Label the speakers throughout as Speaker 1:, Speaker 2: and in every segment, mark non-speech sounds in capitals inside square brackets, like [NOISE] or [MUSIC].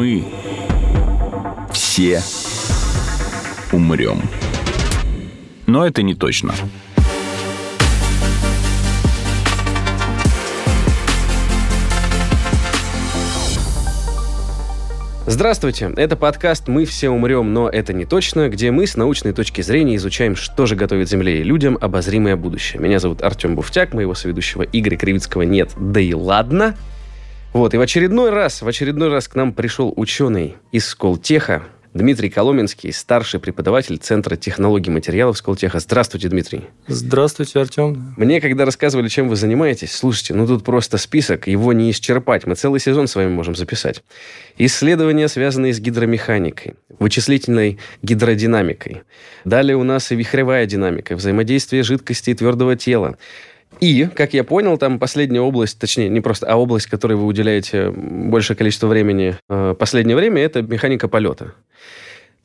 Speaker 1: Мы все умрем. Но это не точно.
Speaker 2: Здравствуйте, это подкаст «Мы все умрем, но это не точно», где мы с научной точки зрения изучаем, что же готовит Земле и людям обозримое будущее. Меня зовут Артем Буфтяк, моего соведущего Игоря Кривицкого нет, да и ладно. Вот, и в очередной раз, в очередной раз к нам пришел ученый из Сколтеха, Дмитрий Коломенский, старший преподаватель Центра технологий материалов Сколтеха. Здравствуйте, Дмитрий.
Speaker 3: Здравствуйте, Артем.
Speaker 2: Мне, когда рассказывали, чем вы занимаетесь, слушайте, ну тут просто список, его не исчерпать. Мы целый сезон с вами можем записать. Исследования, связанные с гидромеханикой, вычислительной гидродинамикой. Далее у нас и вихревая динамика, взаимодействие жидкости и твердого тела, и, как я понял, там последняя область, точнее, не просто, а область, которой вы уделяете большее количество времени э, последнее время, это механика полета.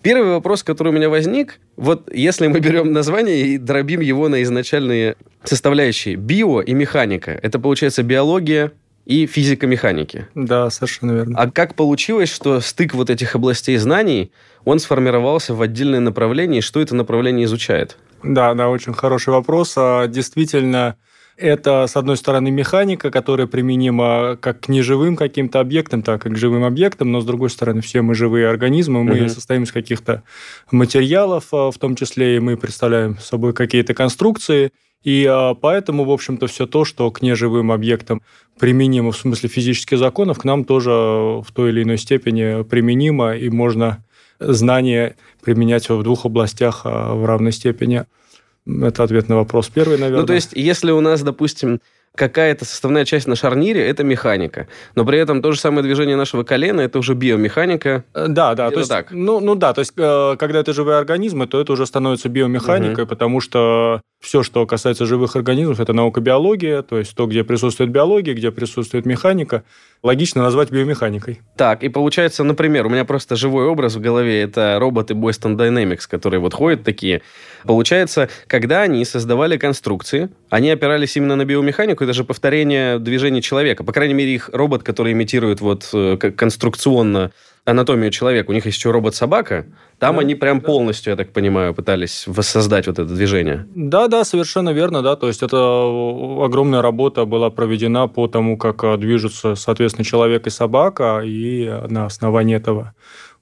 Speaker 2: Первый вопрос, который у меня возник, вот если мы берем название и дробим его на изначальные составляющие, био и механика, это получается биология и физика механики.
Speaker 3: Да, совершенно верно.
Speaker 2: А как получилось, что стык вот этих областей знаний, он сформировался в отдельное направление, и что это направление изучает?
Speaker 3: Да, да, очень хороший вопрос. А, действительно, это, с одной стороны, механика, которая применима как к неживым каким-то объектам, так и к живым объектам, но, с другой стороны, все мы живые организмы, мы угу. состоим из каких-то материалов, а, в том числе и мы представляем собой какие-то конструкции, и а, поэтому, в общем-то, все то, что к неживым объектам применимо в смысле физических законов, к нам тоже в той или иной степени применимо, и можно знания применять в двух областях а, в равной степени. Это ответ на вопрос первый, наверное.
Speaker 2: Ну, то есть, если у нас, допустим, какая-то составная часть на шарнире – это механика. Но при этом то же самое движение нашего колена – это уже биомеханика.
Speaker 3: Э, да, да. То есть, так. Ну, ну да, то есть, э, когда это живые организмы, то это уже становится биомеханикой, угу. потому что все, что касается живых организмов, это наука биология, то есть то, где присутствует биология, где присутствует механика, логично назвать биомеханикой.
Speaker 2: Так, и получается, например, у меня просто живой образ в голове – это роботы Boston Dynamics, которые вот ходят такие. Получается, когда они создавали конструкции, они опирались именно на биомеханику, и даже повторение движений человека. По крайней мере, их робот, который имитирует вот э, конструкционно анатомию человека. У них есть еще робот-собака. Там да, они прям да. полностью, я так понимаю, пытались воссоздать вот это движение.
Speaker 3: Да, да, совершенно верно, да. То есть это огромная работа была проведена по тому, как э, движутся, соответственно, человек и собака, и на основании этого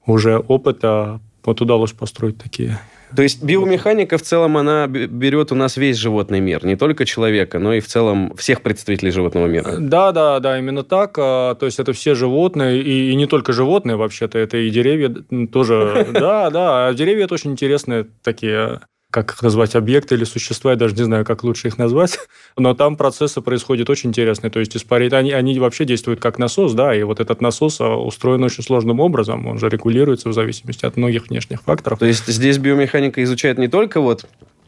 Speaker 3: уже опыта вот удалось построить такие
Speaker 2: то есть биомеханика в целом, она берет у нас весь животный мир, не только человека, но и в целом всех представителей животного мира.
Speaker 3: Да, да, да, именно так. А, то есть это все животные, и, и не только животные вообще-то, это и деревья тоже. [LAUGHS] Да, да, а деревья это очень интересные такие как их назвать, объекты или существа, я даже не знаю, как лучше их назвать, [LAUGHS] но там процессы происходят очень интересные, то есть испарить, они, они вообще действуют как насос, да, и вот этот насос а, устроен очень сложным образом, он же регулируется в зависимости от многих внешних факторов.
Speaker 2: То есть здесь биомеханика изучает не только вот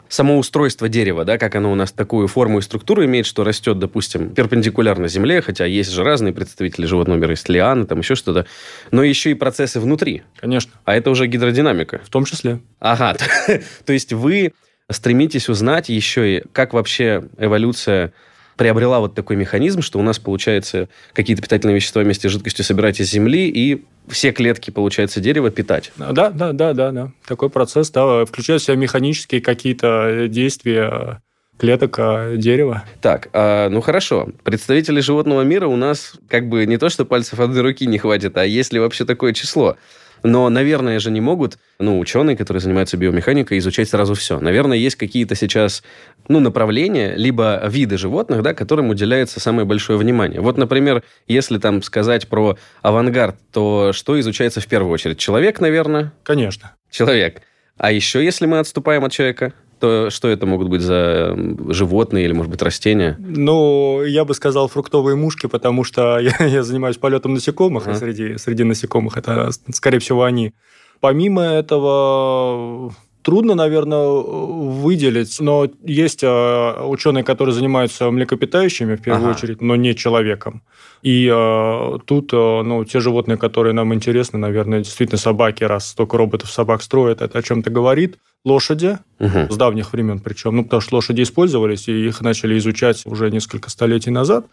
Speaker 2: само устройство дерева, да, как оно у нас такую форму и структуру имеет, что растет, допустим, перпендикулярно земле, хотя есть же разные представители животного мира, есть лианы, там еще что-то, но еще и процессы внутри.
Speaker 3: Конечно.
Speaker 2: А это уже гидродинамика.
Speaker 3: В том числе.
Speaker 2: Ага. [LAUGHS] То есть вы стремитесь узнать еще и, как вообще эволюция приобрела вот такой механизм, что у нас, получается, какие-то питательные вещества вместе с жидкостью собирать из земли и все клетки, получается, дерева питать.
Speaker 3: Да, да, да, да, да. Такой процесс, да, включает в себя механические какие-то действия клеток а, дерева.
Speaker 2: Так, а, ну хорошо. Представители животного мира у нас как бы не то, что пальцев одной руки не хватит, а есть ли вообще такое число? Но, наверное, же не могут, ну, ученые, которые занимаются биомеханикой, изучать сразу все. Наверное, есть какие-то сейчас, ну, направления, либо виды животных, да, которым уделяется самое большое внимание. Вот, например, если там сказать про авангард, то что изучается в первую очередь? Человек, наверное?
Speaker 3: Конечно.
Speaker 2: Человек. А еще, если мы отступаем от человека? То что это могут быть за животные или, может быть, растения?
Speaker 3: Ну, я бы сказал фруктовые мушки, потому что [LAUGHS] я, я занимаюсь полетом насекомых, а. и среди, среди насекомых это, скорее всего, они. Помимо этого, трудно, наверное, выделить, но есть а, ученые, которые занимаются млекопитающими в первую ага. очередь, но не человеком. И э, тут э, ну, те животные, которые нам интересны, наверное, действительно собаки, раз столько роботов собак строят, это о чем-то говорит. Лошади, угу. с давних времен причем, ну, потому что лошади использовались, и их начали изучать уже несколько столетий назад.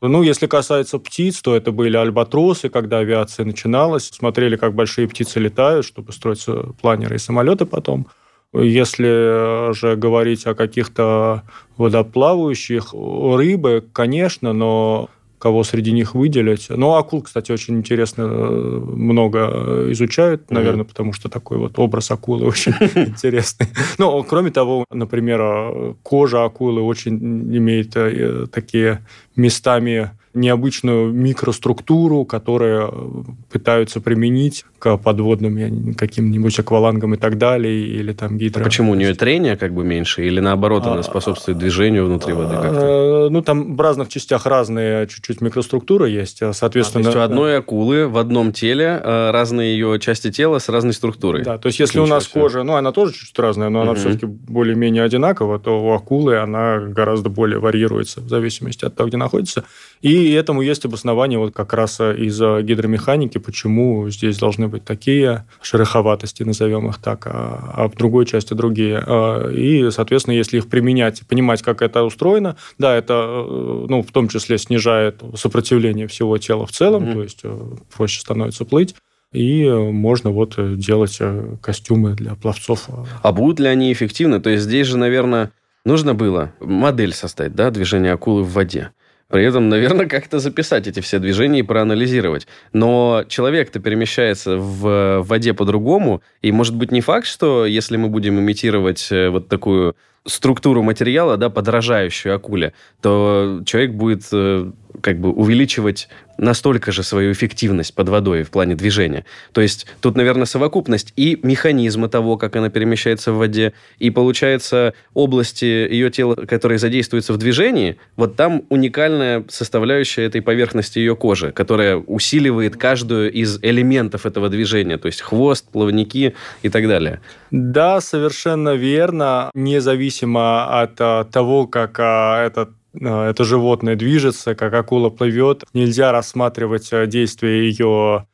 Speaker 3: Ну, если касается птиц, то это были альбатросы, когда авиация начиналась. Смотрели, как большие птицы летают, чтобы строить планеры и самолеты потом. Если же говорить о каких-то водоплавающих, рыбы, конечно, но кого среди них выделить. Ну, акул, кстати, очень интересно э, много изучают, наверное, mm-hmm. потому что такой вот образ акулы [LAUGHS] очень интересный. Ну, кроме того, например, э, кожа акулы очень имеет э, такие местами необычную микроструктуру, которую пытаются применить к подводным каким-нибудь аквалангам и так далее, или там гидро...
Speaker 2: А почему? У нее трение как бы меньше, или наоборот она а, способствует движению внутри воды
Speaker 3: как-то? Ну, там в разных частях разные чуть-чуть микроструктуры есть, соответственно... А,
Speaker 2: то есть у одной акулы в одном теле а, разные ее части тела с разной структурой?
Speaker 3: Да, то есть если у нас кожа, ну, она тоже чуть-чуть разная, но она все-таки более-менее одинакова, то у акулы она гораздо более варьируется в зависимости от того, где находится. И этому есть обоснование вот как раз из гидромеханики, почему здесь должны быть такие шероховатости, назовем их так, а, а в другой части другие. А, и, соответственно, если их применять, понимать, как это устроено, да, это, э, ну, в том числе снижает сопротивление всего тела в целом, mm-hmm. то есть э, проще становится плыть и можно вот делать э, костюмы для пловцов.
Speaker 2: А будут ли они эффективны? То есть здесь же, наверное, нужно было модель составить, да, движения акулы в воде. При этом, наверное, как-то записать эти все движения и проанализировать. Но человек-то перемещается в воде по-другому, и может быть не факт, что если мы будем имитировать э, вот такую структуру материала, да, подражающую акуле, то человек будет э, как бы увеличивать настолько же свою эффективность под водой в плане движения. То есть тут, наверное, совокупность и механизма того, как она перемещается в воде, и, получается, области ее тела, которые задействуются в движении, вот там уникальная составляющая этой поверхности ее кожи, которая усиливает каждую из элементов этого движения, то есть хвост, плавники и так далее.
Speaker 3: Да, совершенно верно. Независимо от а, того, как а, этот а, это животное движется, как акула плывет. Нельзя рассматривать действие ее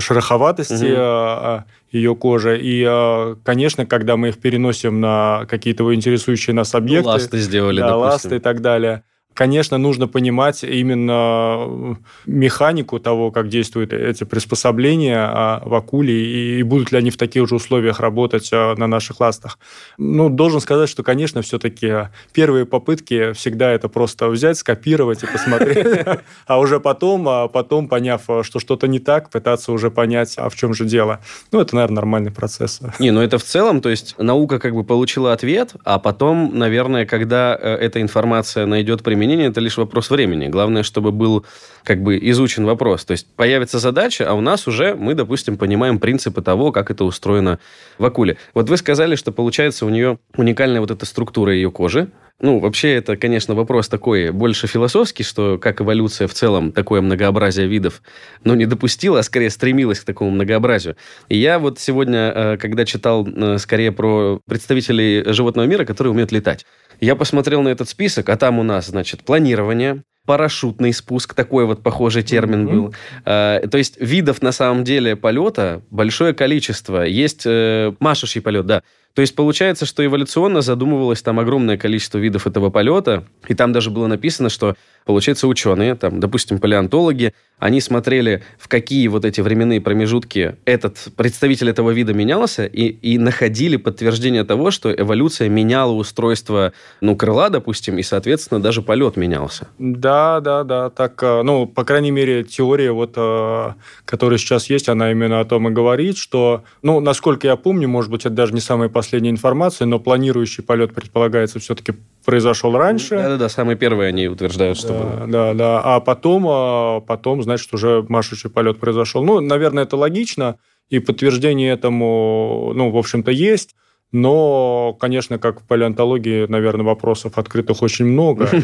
Speaker 3: шероховатости угу. ее кожи. И, конечно, когда мы их переносим на какие-то интересующие нас объекты...
Speaker 2: Ласты сделали,
Speaker 3: да, допустим. ласты и так далее – конечно, нужно понимать именно механику того, как действуют эти приспособления а, в акуле, и будут ли они в таких же условиях работать а, на наших ластах. Ну, должен сказать, что, конечно, все-таки первые попытки всегда это просто взять, скопировать и посмотреть, [LAUGHS] а уже потом, а потом, поняв, что что-то не так, пытаться уже понять, а в чем же дело. Ну, это, наверное, нормальный процесс.
Speaker 2: Не, ну это в целом, то есть наука как бы получила ответ, а потом, наверное, когда э, эта информация найдет применение, применения это лишь вопрос времени. Главное, чтобы был как бы изучен вопрос. То есть появится задача, а у нас уже мы, допустим, понимаем принципы того, как это устроено в акуле. Вот вы сказали, что получается у нее уникальная вот эта структура ее кожи. Ну, вообще, это, конечно, вопрос такой больше философский, что как эволюция в целом такое многообразие видов, ну, не допустила, а скорее стремилась к такому многообразию. И я вот сегодня, э, когда читал э, скорее про представителей животного мира, которые умеют летать, я посмотрел на этот список, а там у нас, значит, планирование, парашютный спуск, такой вот похожий термин mm-hmm. был. А, то есть видов на самом деле полета большое количество. Есть э, машущий полет, да. То есть получается, что эволюционно задумывалось там огромное количество видов этого полета, и там даже было написано, что, получается, ученые, там, допустим, палеонтологи, они смотрели, в какие вот эти временные промежутки этот представитель этого вида менялся, и, и находили подтверждение того, что эволюция меняла устройство, ну, крыла, допустим, и, соответственно, даже полет менялся.
Speaker 3: Да, да, да. Так, э, ну, по крайней мере, теория, вот, э, которая сейчас есть, она именно о том и говорит, что, ну, насколько я помню, может быть, это даже не самая последняя информация, но планирующий полет предполагается все-таки произошел раньше.
Speaker 2: Да-да-да, самые первые они утверждают, что да,
Speaker 3: было. Да, да. А потом, а потом, значит, уже машущий полет произошел. Ну, наверное, это логично, и подтверждение этому, ну, в общем-то, есть. Но, конечно, как в палеонтологии, наверное, вопросов открытых очень много. [LAUGHS]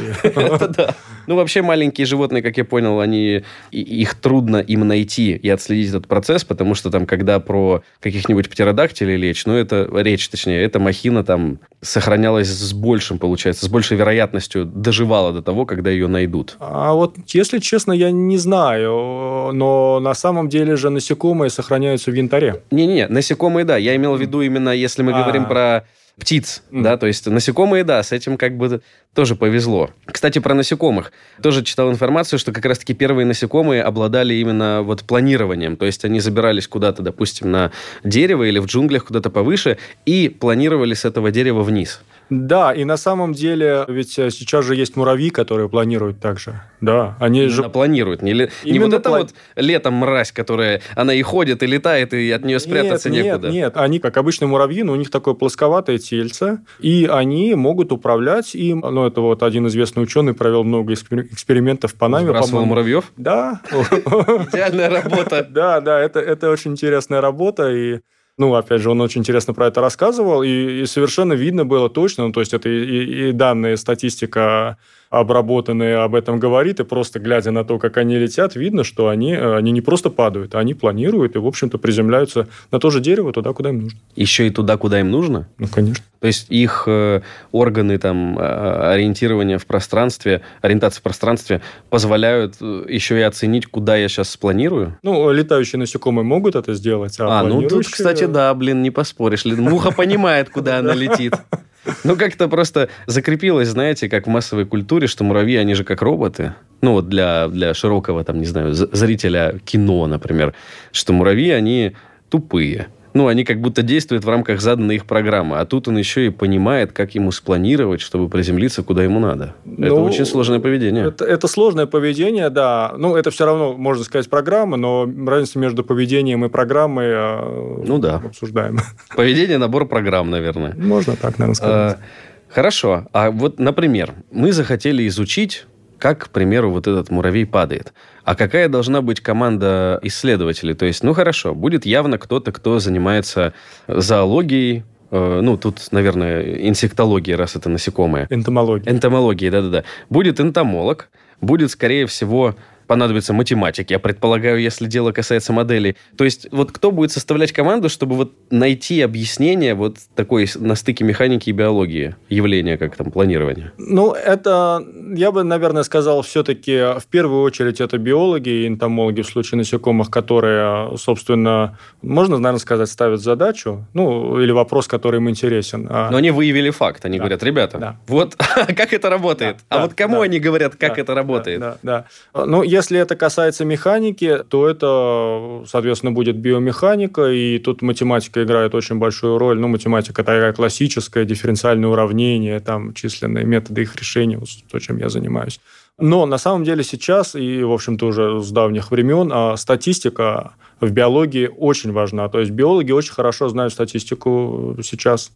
Speaker 2: Ну, вообще, маленькие животные, как я понял, они их трудно им найти и отследить этот процесс, потому что там, когда про каких-нибудь птеродактилей речь, ну, это речь, точнее, эта махина там сохранялась с большим, получается, с большей вероятностью доживала до того, когда ее найдут.
Speaker 3: А вот, если честно, я не знаю, но на самом деле же насекомые сохраняются в янтаре.
Speaker 2: Не-не-не, насекомые, да. Я имел в виду именно, если мы говорим говорим про птиц, mm. да, то есть насекомые, да, с этим как бы тоже повезло. Кстати, про насекомых. Тоже читал информацию, что как раз-таки первые насекомые обладали именно вот планированием, то есть они забирались куда-то, допустим, на дерево или в джунглях куда-то повыше и планировали с этого дерева вниз.
Speaker 3: Да, и на самом деле, ведь э, сейчас же есть муравьи, которые планируют так же. Да, они
Speaker 2: Именно
Speaker 3: же...
Speaker 2: планируют. Не, ли... не вот это пла... вот летом мразь, которая, она и ходит, и летает, и от нее спрятаться
Speaker 3: нет,
Speaker 2: некуда.
Speaker 3: Нет, нет, они, как обычные муравьи, но у них такое плосковатое тельце, и они могут управлять им. Ну, это вот один известный ученый провел много экспериментов в Панаме.
Speaker 2: Сбрасывал муравьев?
Speaker 3: Да. [LAUGHS]
Speaker 2: Идеальная работа. [LAUGHS]
Speaker 3: Да, да, это, это очень интересная работа, и ну, опять же, он очень интересно про это рассказывал, и, и совершенно видно было точно, ну, то есть это и, и, и данные, статистика обработанные об этом говорит, и просто глядя на то, как они летят, видно, что они, они не просто падают, а они планируют и, в общем-то, приземляются на то же дерево туда, куда им нужно.
Speaker 2: Еще и туда, куда им нужно?
Speaker 3: Ну, конечно.
Speaker 2: То есть их э, органы там, э, ориентирования в пространстве, ориентации в пространстве позволяют э, еще и оценить, куда я сейчас спланирую?
Speaker 3: Ну, летающие насекомые могут это сделать, а,
Speaker 2: а ну тут, кстати, да, блин, не поспоришь. Муха понимает, куда она летит. [LAUGHS] Ну, как-то просто закрепилось, знаете, как в массовой культуре, что муравьи, они же как роботы. Ну, вот для, для широкого, там, не знаю, зрителя кино, например, что муравьи, они тупые ну, они как будто действуют в рамках заданной их программы, а тут он еще и понимает, как ему спланировать, чтобы приземлиться, куда ему надо. Ну, это очень сложное поведение.
Speaker 3: Это, это сложное поведение, да. Ну, это все равно, можно сказать, программа, но разница между поведением и программой э,
Speaker 2: ну, да.
Speaker 3: обсуждаем. [LAUGHS]
Speaker 2: Поведение – набор программ, наверное.
Speaker 3: Можно так, наверное, сказать.
Speaker 2: А, хорошо. А вот, например, мы захотели изучить как, к примеру, вот этот муравей падает. А какая должна быть команда исследователей? То есть, ну хорошо, будет явно кто-то, кто занимается зоологией, э, ну, тут, наверное, инсектология, раз это насекомые.
Speaker 3: Энтомология.
Speaker 2: Энтомология, да-да-да. Будет энтомолог, будет, скорее всего, понадобится математик, я предполагаю, если дело касается моделей. То есть вот кто будет составлять команду, чтобы вот найти объяснение вот такой на стыке механики и биологии явления, как там планирование?
Speaker 3: Ну, это, я бы, наверное, сказал, все-таки в первую очередь это биологи и энтомологи в случае насекомых, которые, собственно, можно, наверное, сказать, ставят задачу, ну, или вопрос, который им интересен.
Speaker 2: А Но они выявили факт, они да. говорят, ребята, да. вот [LAUGHS] как это работает? Да, а да, вот кому да, они говорят, как да, это работает?
Speaker 3: Да, да, да. Ну, если это касается механики, то это, соответственно, будет биомеханика, и тут математика играет очень большую роль. Ну, математика такая классическая, дифференциальные уравнения, там, численные методы их решения, то, чем я занимаюсь. Но на самом деле сейчас, и, в общем-то, уже с давних времен, а, статистика в биологии очень важна. То есть биологи очень хорошо знают статистику сейчас.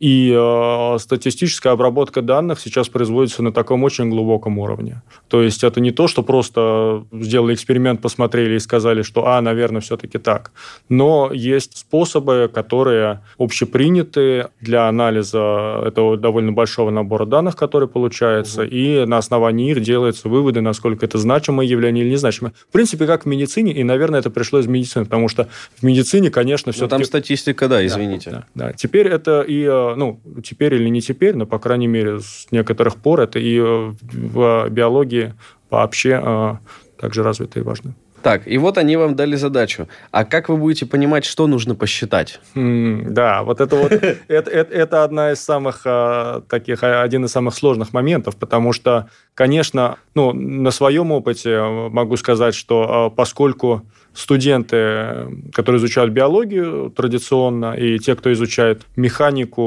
Speaker 3: И э, статистическая обработка данных сейчас производится на таком очень глубоком уровне. То есть это не то, что просто сделали эксперимент, посмотрели и сказали, что, а, наверное, все-таки так. Но есть способы, которые общеприняты для анализа этого довольно большого набора данных, который получается, угу. и на основании их делаются выводы, насколько это значимое явление или незначимое. В принципе, как в медицине, и, наверное, это пришло из медицины, потому что в медицине, конечно, все-таки...
Speaker 2: там статистика, да, извините.
Speaker 3: Да, да, да. Теперь это и ну, теперь или не теперь, но, по крайней мере, с некоторых пор это и э, в биологии вообще э, также развито и важно.
Speaker 2: Так, и вот они вам дали задачу. А как вы будете понимать, что нужно посчитать?
Speaker 3: Mm, да, вот это вот [LAUGHS] это, это, это одна из самых э, таких один из самых сложных моментов, потому что, конечно, ну на своем опыте могу сказать, что поскольку студенты, которые изучают биологию традиционно, и те, кто изучает механику,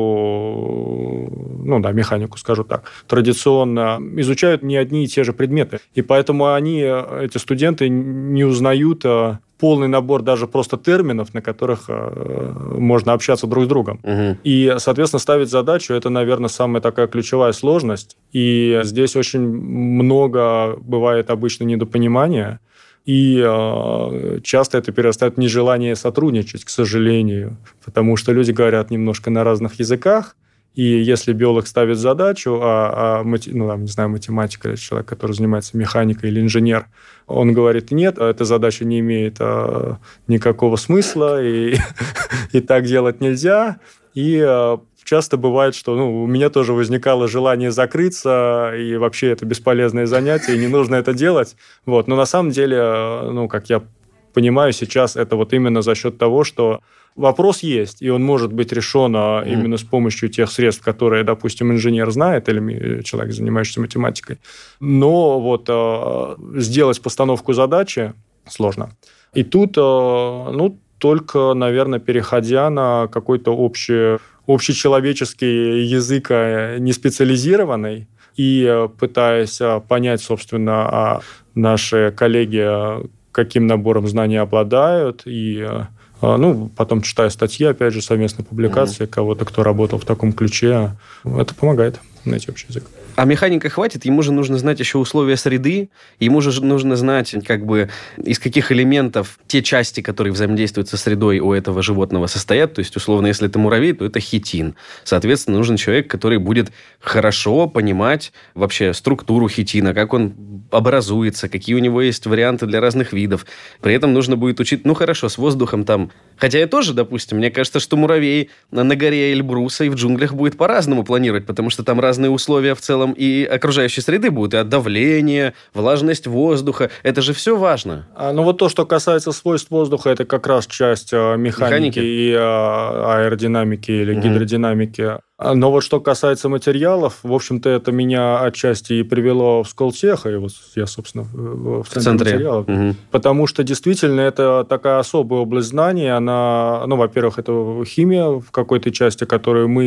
Speaker 3: ну да, механику, скажу так, традиционно, изучают не одни и те же предметы. И поэтому они, эти студенты, не узнают э, полный набор даже просто терминов, на которых э, можно общаться друг с другом. Угу. И, соответственно, ставить задачу – это, наверное, самая такая ключевая сложность. И здесь очень много бывает обычно недопонимания. И э, часто это перерастает в нежелание сотрудничать, к сожалению, потому что люди говорят немножко на разных языках, и если биолог ставит задачу, а, а ну, там, не знаю, математик или человек, который занимается механикой или инженер, он говорит, нет, эта задача не имеет а, никакого смысла, и, [LAUGHS] и так делать нельзя, и а, часто бывает, что ну, у меня тоже возникало желание закрыться, и вообще это бесполезное занятие, и не нужно это делать. Вот. Но на самом деле, ну, как я понимаю сейчас, это вот именно за счет того, что вопрос есть, и он может быть решен mm. именно с помощью тех средств, которые, допустим, инженер знает или человек, занимающийся математикой. Но вот э, сделать постановку задачи сложно. И тут, э, ну, только, наверное, переходя на какой-то общий, общечеловеческий язык э, не специализированный и э, пытаясь э, понять, собственно, а наши коллеги каким набором знаний обладают, и ну, потом читая статьи, опять же, совместные публикации mm-hmm. кого-то, кто работал в таком ключе, это помогает найти общий язык.
Speaker 2: А механика хватит, ему же нужно знать еще условия среды, ему же нужно знать, как бы, из каких элементов те части, которые взаимодействуют со средой у этого животного состоят. То есть, условно, если это муравей, то это хитин. Соответственно, нужен человек, который будет хорошо понимать вообще структуру хитина, как он образуется, какие у него есть варианты для разных видов. При этом нужно будет учить, ну хорошо, с воздухом там. Хотя я тоже, допустим, мне кажется, что муравей на горе Эльбруса и в джунглях будет по-разному планировать, потому что там разные условия в целом и окружающей среды будут, и от давления, влажность воздуха. Это же все важно.
Speaker 3: А, ну вот то, что касается свойств воздуха, это как раз часть а, механики, механики. и а, аэродинамики или угу. гидродинамики. А, но вот что касается материалов, в общем-то, это меня отчасти и привело в Сколтеха, и вот я, собственно, в центре, в центре. материалов. Угу. Потому что действительно это такая особая область знаний. Она, ну, во-первых, это химия в какой-то части, которую мы,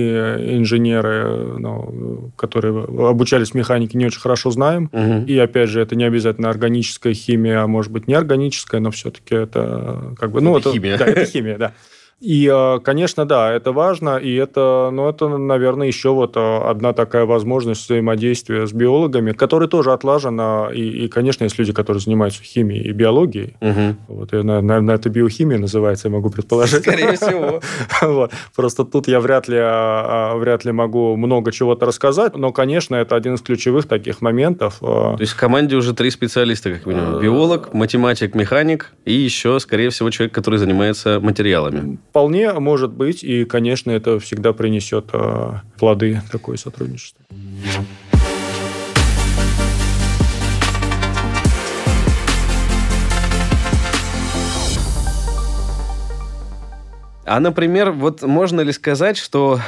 Speaker 3: инженеры, ну, которые обучались механике, не очень хорошо знаем. Угу. И, опять же, это не обязательно органическая химия, а может быть, неорганическая, но все-таки это как бы... Ну, это, это химия. Да, это химия, да. И, э, конечно, да, это важно, и это, ну, это, наверное, еще вот э, одна такая возможность взаимодействия с биологами, которая тоже отлажена, и, и конечно, есть люди, которые занимаются химией и биологией, угу. вот, и, наверное, это биохимия называется, я могу предположить.
Speaker 2: Скорее [LAUGHS] всего.
Speaker 3: вот. Просто тут я вряд ли, а, а, вряд ли могу много чего-то рассказать, но, конечно, это один из ключевых таких моментов.
Speaker 2: Э. То есть в команде уже три специалиста, как минимум. Биолог, математик, механик и еще, скорее всего, человек, который занимается материалами.
Speaker 3: Вполне может быть, и, конечно, это всегда принесет э, плоды такое сотрудничество.
Speaker 2: А, например, вот можно ли сказать, что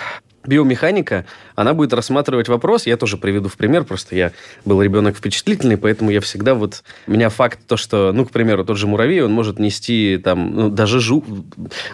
Speaker 2: биомеханика, она будет рассматривать вопрос, я тоже приведу в пример, просто я был ребенок впечатлительный, поэтому я всегда вот, меня факт то, что, ну, к примеру, тот же муравей, он может нести там, ну, даже жу...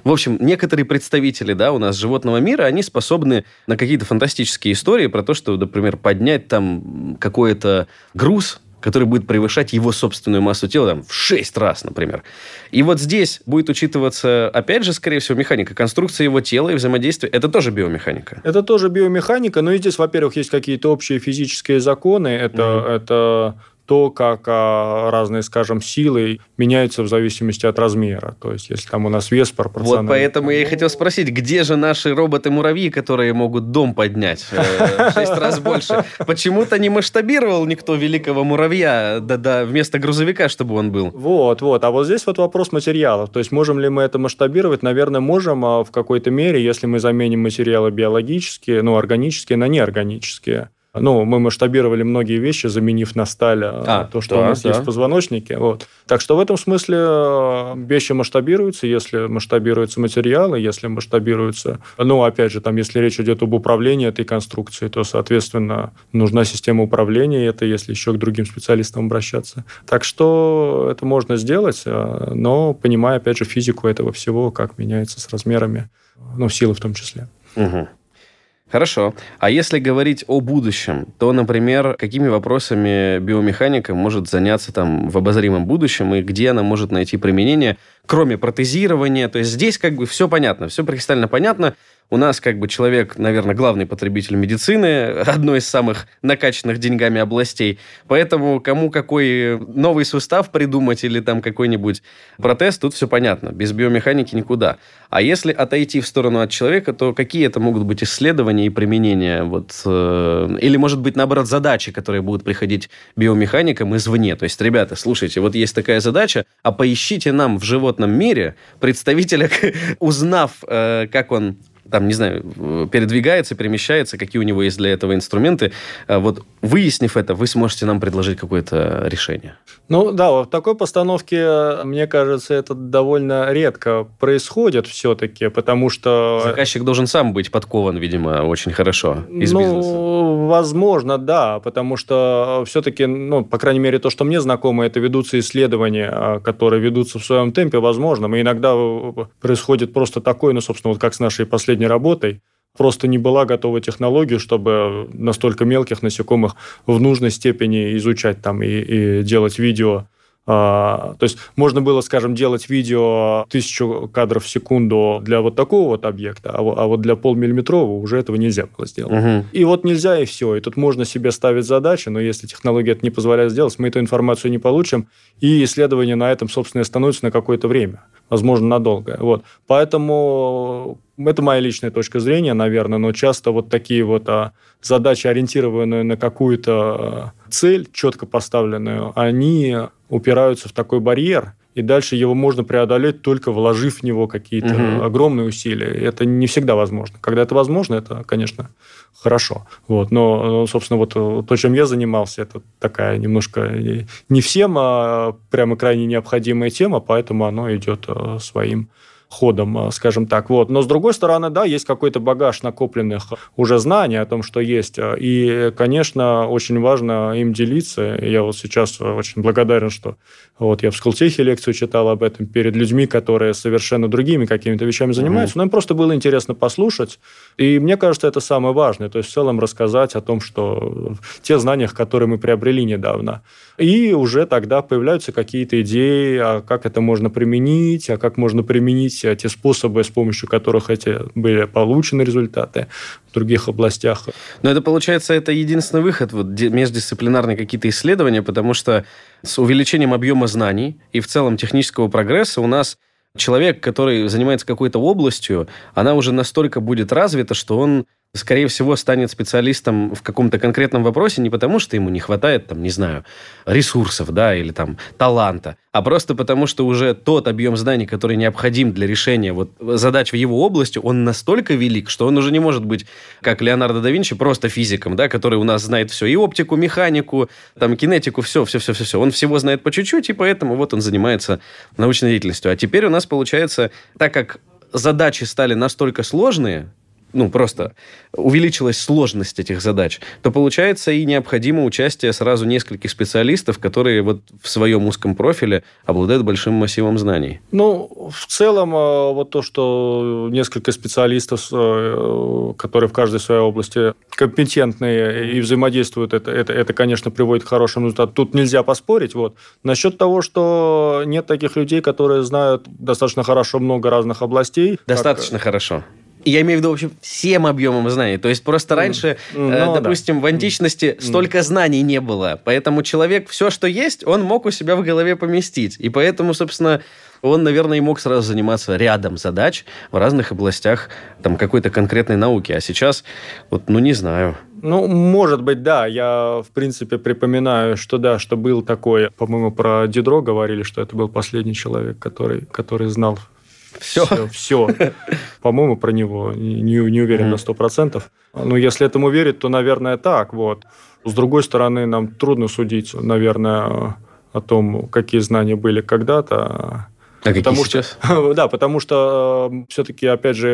Speaker 2: В общем, некоторые представители, да, у нас животного мира, они способны на какие-то фантастические истории про то, что, например, поднять там какой-то груз, который будет превышать его собственную массу тела там, в 6 раз, например. И вот здесь будет учитываться, опять же, скорее всего, механика, конструкция его тела и взаимодействие. Это тоже биомеханика.
Speaker 3: Это тоже биомеханика, но и здесь, во-первых, есть какие-то общие физические законы. Это, mm-hmm. это то, как а, разные, скажем, силы меняются в зависимости от размера. То есть, если там у нас вес пропорциональный.
Speaker 2: Вот поэтому я и хотел спросить, где же наши роботы-муравьи, которые могут дом поднять э, в шесть раз больше? Почему-то не масштабировал никто великого муравья да-да, вместо грузовика, чтобы он был.
Speaker 3: Вот, вот. А вот здесь вот вопрос материалов. То есть, можем ли мы это масштабировать? Наверное, можем а в какой-то мере, если мы заменим материалы биологические, ну, органические на неорганические. Ну, мы масштабировали многие вещи, заменив на сталь а, а, то, что да, у нас да. есть в позвоночнике. Вот. Так что в этом смысле э, вещи масштабируются, если масштабируются материалы, если масштабируются... Ну, опять же, там, если речь идет об управлении этой конструкцией, то, соответственно, нужна система управления, это если еще к другим специалистам обращаться. Так что это можно сделать, э, но понимая, опять же, физику этого всего, как меняется с размерами, ну, силы в том числе.
Speaker 2: Угу. Хорошо. А если говорить о будущем, то, например, какими вопросами биомеханика может заняться там в обозримом будущем и где она может найти применение, кроме протезирования? То есть здесь как бы все понятно, все кристально понятно. У нас как бы человек, наверное, главный потребитель медицины, [LAUGHS] одной из самых накачанных деньгами областей. Поэтому кому какой новый сустав придумать или там какой-нибудь протез, тут все понятно. Без биомеханики никуда. А если отойти в сторону от человека, то какие это могут быть исследования и применения? Вот, э, или, может быть, наоборот, задачи, которые будут приходить биомеханикам извне. То есть, ребята, слушайте, вот есть такая задача, а поищите нам в животном мире представителя, [LAUGHS] узнав, э, как он там, не знаю, передвигается, перемещается, какие у него есть для этого инструменты. А вот выяснив это, вы сможете нам предложить какое-то решение.
Speaker 3: Ну да, в такой постановке, мне кажется, это довольно редко происходит все-таки, потому что...
Speaker 2: Заказчик должен сам быть подкован, видимо, очень хорошо из
Speaker 3: ну,
Speaker 2: бизнеса.
Speaker 3: возможно, да, потому что все-таки, ну, по крайней мере, то, что мне знакомо, это ведутся исследования, а, которые ведутся в своем темпе, возможно. И иногда происходит просто такое, ну, собственно, вот как с нашей последней работой, просто не была готова технология, чтобы настолько мелких насекомых в нужной степени изучать там и, и делать видео а, то есть можно было, скажем, делать видео тысячу кадров в секунду для вот такого вот объекта, а, а вот для полмиллиметрового уже этого нельзя было сделать. Угу. И вот нельзя, и все. И тут можно себе ставить задачи, но если технология это не позволяет сделать, мы эту информацию не получим, и исследование на этом, собственно, остановится на какое-то время, возможно, надолго. Вот. Поэтому это моя личная точка зрения, наверное, но часто вот такие вот а, задачи, ориентированные на какую-то а, цель, четко поставленную, они упираются в такой барьер, и дальше его можно преодолеть, только вложив в него какие-то угу. огромные усилия. Это не всегда возможно. Когда это возможно, это, конечно, хорошо. Вот. Но, собственно, вот то, чем я занимался, это такая немножко не всем, а прямо крайне необходимая тема, поэтому оно идет э, своим ходом, э, скажем так. Вот. Но, с другой стороны, да, есть какой-то багаж накопленных уже знаний о том, что есть. И, конечно, очень важно им делиться. Я вот сейчас очень благодарен, что вот я в Сколтехе лекцию читал об этом перед людьми, которые совершенно другими какими-то вещами занимаются. Mm-hmm. Но им просто было интересно послушать. И мне кажется, это самое важное. То есть в целом рассказать о том, что те знания, которые мы приобрели недавно. И уже тогда появляются какие-то идеи, а как это можно применить, а как можно применить те способы, с помощью которых эти были получены результаты в других областях.
Speaker 2: Но это получается, это единственный выход, вот междисциплинарные какие-то исследования, потому что с увеличением объема знаний и в целом технического прогресса у нас человек, который занимается какой-то областью, она уже настолько будет развита, что он скорее всего, станет специалистом в каком-то конкретном вопросе не потому, что ему не хватает, там, не знаю, ресурсов, да, или там таланта, а просто потому, что уже тот объем знаний, который необходим для решения вот задач в его области, он настолько велик, что он уже не может быть, как Леонардо да Винчи, просто физиком, да, который у нас знает все, и оптику, механику, там, кинетику, все, все, все, все, все. Он всего знает по чуть-чуть, и поэтому вот он занимается научной деятельностью. А теперь у нас получается, так как задачи стали настолько сложные, ну, просто увеличилась сложность этих задач, то получается и необходимо участие сразу нескольких специалистов, которые вот в своем узком профиле обладают большим массивом знаний.
Speaker 3: Ну, в целом, э, вот то, что несколько специалистов, э, которые в каждой своей области компетентные и взаимодействуют, это, это, это конечно, приводит к хорошему результату. Тут нельзя поспорить. Вот. Насчет того, что нет таких людей, которые знают достаточно хорошо много разных областей.
Speaker 2: Достаточно как... хорошо я имею в виду, в общем, всем объемом знаний. То есть просто раньше, ну, э, допустим, да. в античности столько знаний не было. Поэтому человек все, что есть, он мог у себя в голове поместить. И поэтому, собственно, он, наверное, и мог сразу заниматься рядом задач в разных областях там, какой-то конкретной науки. А сейчас, вот, ну, не знаю.
Speaker 3: Ну, может быть, да. Я, в принципе, припоминаю, что да, что был такой, по-моему, про Дидро говорили, что это был последний человек, который, который знал все? Все. все. [LAUGHS] По-моему, про него. Не, не уверен mm-hmm. на процентов. Ну, если этому верить, то, наверное, так. Вот. С другой стороны, нам трудно судить, наверное, о том, какие знания были когда-то.
Speaker 2: А потому что, сейчас? [LAUGHS]
Speaker 3: Да, потому что э, все-таки, опять же,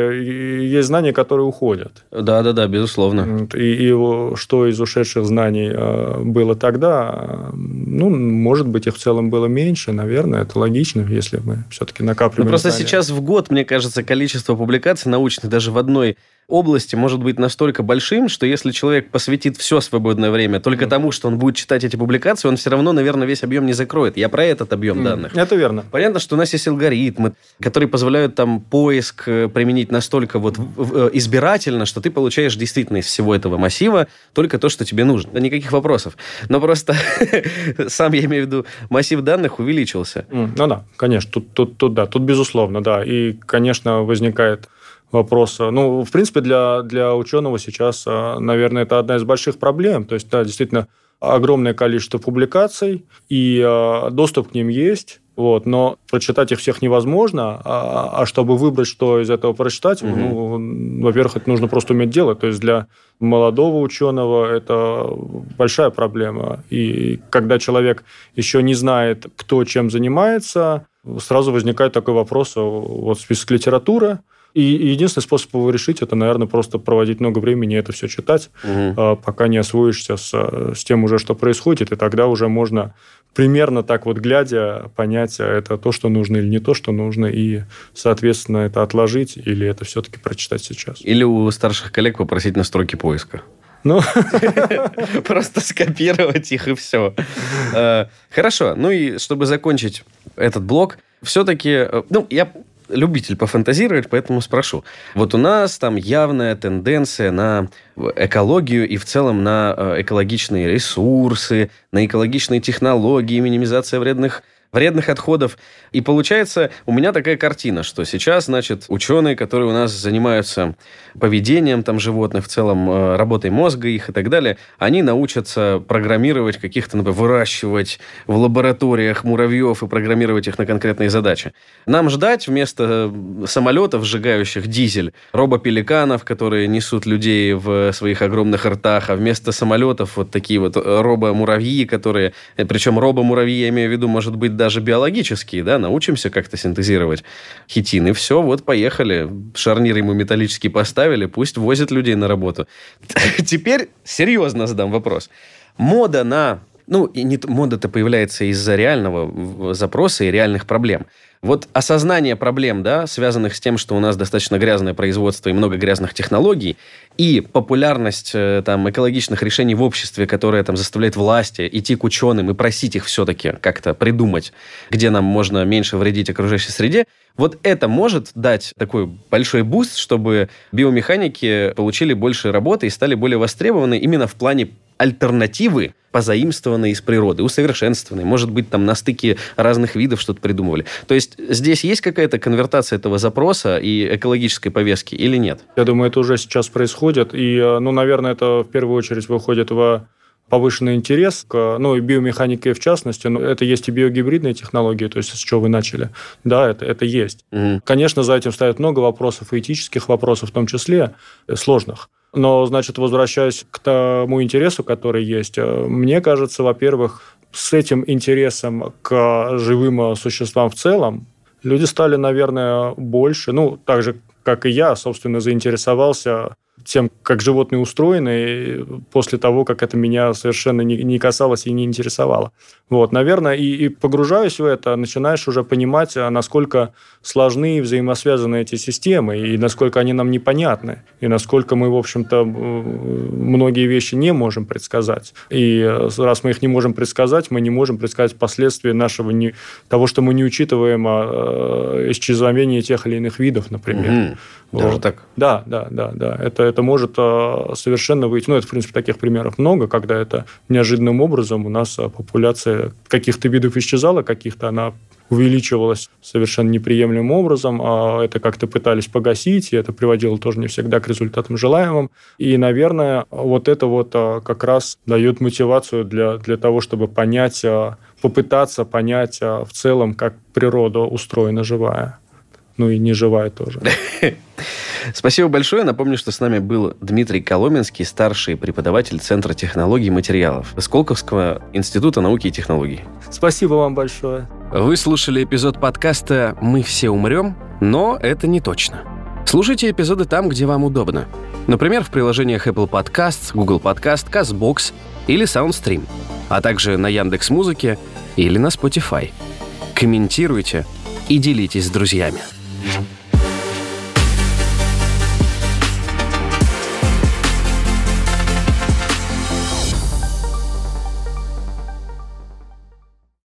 Speaker 3: есть знания, которые уходят.
Speaker 2: Да, да, да, безусловно.
Speaker 3: И, и что из ушедших знаний э, было тогда, ну, может быть, их в целом было меньше, наверное, это логично, если мы все-таки накапливаем.
Speaker 2: Ну, просто знания. сейчас в год, мне кажется, количество публикаций научных даже в одной области может быть настолько большим, что если человек посвятит все свободное время только mm. тому, что он будет читать эти публикации, он все равно, наверное, весь объем не закроет. Я про этот объем mm. данных.
Speaker 3: Это верно.
Speaker 2: Понятно, что у нас есть алгоритмы, которые позволяют там поиск э, применить настолько вот э, избирательно, что ты получаешь действительно из всего этого массива только то, что тебе нужно. Никаких вопросов. Но просто [LAUGHS] сам я имею в виду массив данных увеличился.
Speaker 3: Ну да, конечно, тут, тут, тут да, тут безусловно, да. И, конечно, возникает вопроса. Ну, в принципе, для, для ученого сейчас, наверное, это одна из больших проблем. То есть, да, действительно, огромное количество публикаций, и доступ к ним есть, Вот, но прочитать их всех невозможно, а, а чтобы выбрать, что из этого прочитать, угу. ну, во-первых, это нужно просто уметь делать. То есть для молодого ученого это большая проблема. И когда человек еще не знает, кто чем занимается, сразу возникает такой вопрос, вот список литературы, и единственный способ его решить, это, наверное, просто проводить много времени это все читать, угу. пока не освоишься с, с тем уже, что происходит, и тогда уже можно примерно так вот глядя понять, а это то, что нужно или не то, что нужно, и, соответственно, это отложить или это все-таки прочитать сейчас.
Speaker 2: Или у старших коллег попросить настройки поиска.
Speaker 3: Ну, [LAUGHS]
Speaker 2: просто скопировать их и все. Э, хорошо. Ну и чтобы закончить этот блок, все-таки, э, ну, я любитель пофантазировать, поэтому спрошу. Вот у нас там явная тенденция на экологию и в целом на э, экологичные ресурсы, на экологичные технологии, минимизация вредных вредных отходов. И получается, у меня такая картина, что сейчас, значит, ученые, которые у нас занимаются поведением там животных, в целом э, работой мозга их и так далее, они научатся программировать каких-то, например, выращивать в лабораториях муравьев и программировать их на конкретные задачи. Нам ждать вместо э, самолетов, сжигающих дизель, робопеликанов, которые несут людей в своих огромных ртах, а вместо самолетов вот такие вот робомуравьи, которые... Э, Причем робомуравьи, я имею в виду, может быть, даже биологические, да, научимся как-то синтезировать хитин, и все, вот поехали. Шарнир ему металлический поставили, пусть возит людей на работу. [LAUGHS] Теперь серьезно задам вопрос. Мода на ну, и не, мода-то появляется из-за реального запроса и реальных проблем. Вот осознание проблем, да, связанных с тем, что у нас достаточно грязное производство и много грязных технологий, и популярность э, там, экологичных решений в обществе, которая там, заставляет власти идти к ученым и просить их все-таки как-то придумать, где нам можно меньше вредить окружающей среде, вот это может дать такой большой буст, чтобы биомеханики получили больше работы и стали более востребованы именно в плане альтернативы, позаимствованные из природы, усовершенствованные. Может быть, там на стыке разных видов что-то придумывали. То есть здесь есть какая-то конвертация этого запроса и экологической повестки или нет?
Speaker 3: Я думаю, это уже сейчас происходит. И, э, ну, наверное, это в первую очередь выходит в повышенный интерес к, ну, и биомеханике в частности, но это есть и биогибридные технологии, то есть с чего вы начали. Да, это, это есть. Угу. Конечно, за этим стоят много вопросов, и этических вопросов в том числе, э, сложных. Но, значит, возвращаясь к тому интересу, который есть, э, мне кажется, во-первых, с этим интересом к живым существам в целом люди стали, наверное, больше, ну, так же, как и я, собственно, заинтересовался тем, как животные устроены, после того, как это меня совершенно не, не касалось и не интересовало. Вот, наверное, и, и погружаясь в это, начинаешь уже понимать, а насколько сложны и взаимосвязаны эти системы, и насколько они нам непонятны, и насколько мы, в общем-то, многие вещи не можем предсказать. И раз мы их не можем предсказать, мы не можем предсказать последствия нашего не, того, что мы не учитываем а, э, исчезновение тех или иных видов, например. Угу.
Speaker 2: Вот. Даже так?
Speaker 3: Да, да, да, да. Это, это может а, совершенно выйти. Ну, это, в принципе, таких примеров много, когда это неожиданным образом у нас а, популяция каких-то видов исчезала, каких-то она увеличивалась совершенно неприемлемым образом, а это как-то пытались погасить, и это приводило тоже не всегда к результатам желаемым. И, наверное, вот это вот как раз дает мотивацию для, для того, чтобы понять, попытаться понять в целом, как природа устроена живая ну и не живая тоже. [LAUGHS]
Speaker 2: Спасибо большое. Напомню, что с нами был Дмитрий Коломенский, старший преподаватель Центра технологий и материалов Сколковского института науки и технологий.
Speaker 3: Спасибо вам большое.
Speaker 2: Вы слушали эпизод подкаста «Мы все умрем», но это не точно. Слушайте эпизоды там, где вам удобно. Например, в приложениях Apple Podcasts, Google Podcast, CastBox или SoundStream, а также на Яндекс Музыке или на Spotify. Комментируйте и делитесь с друзьями.
Speaker 4: Mm-hmm.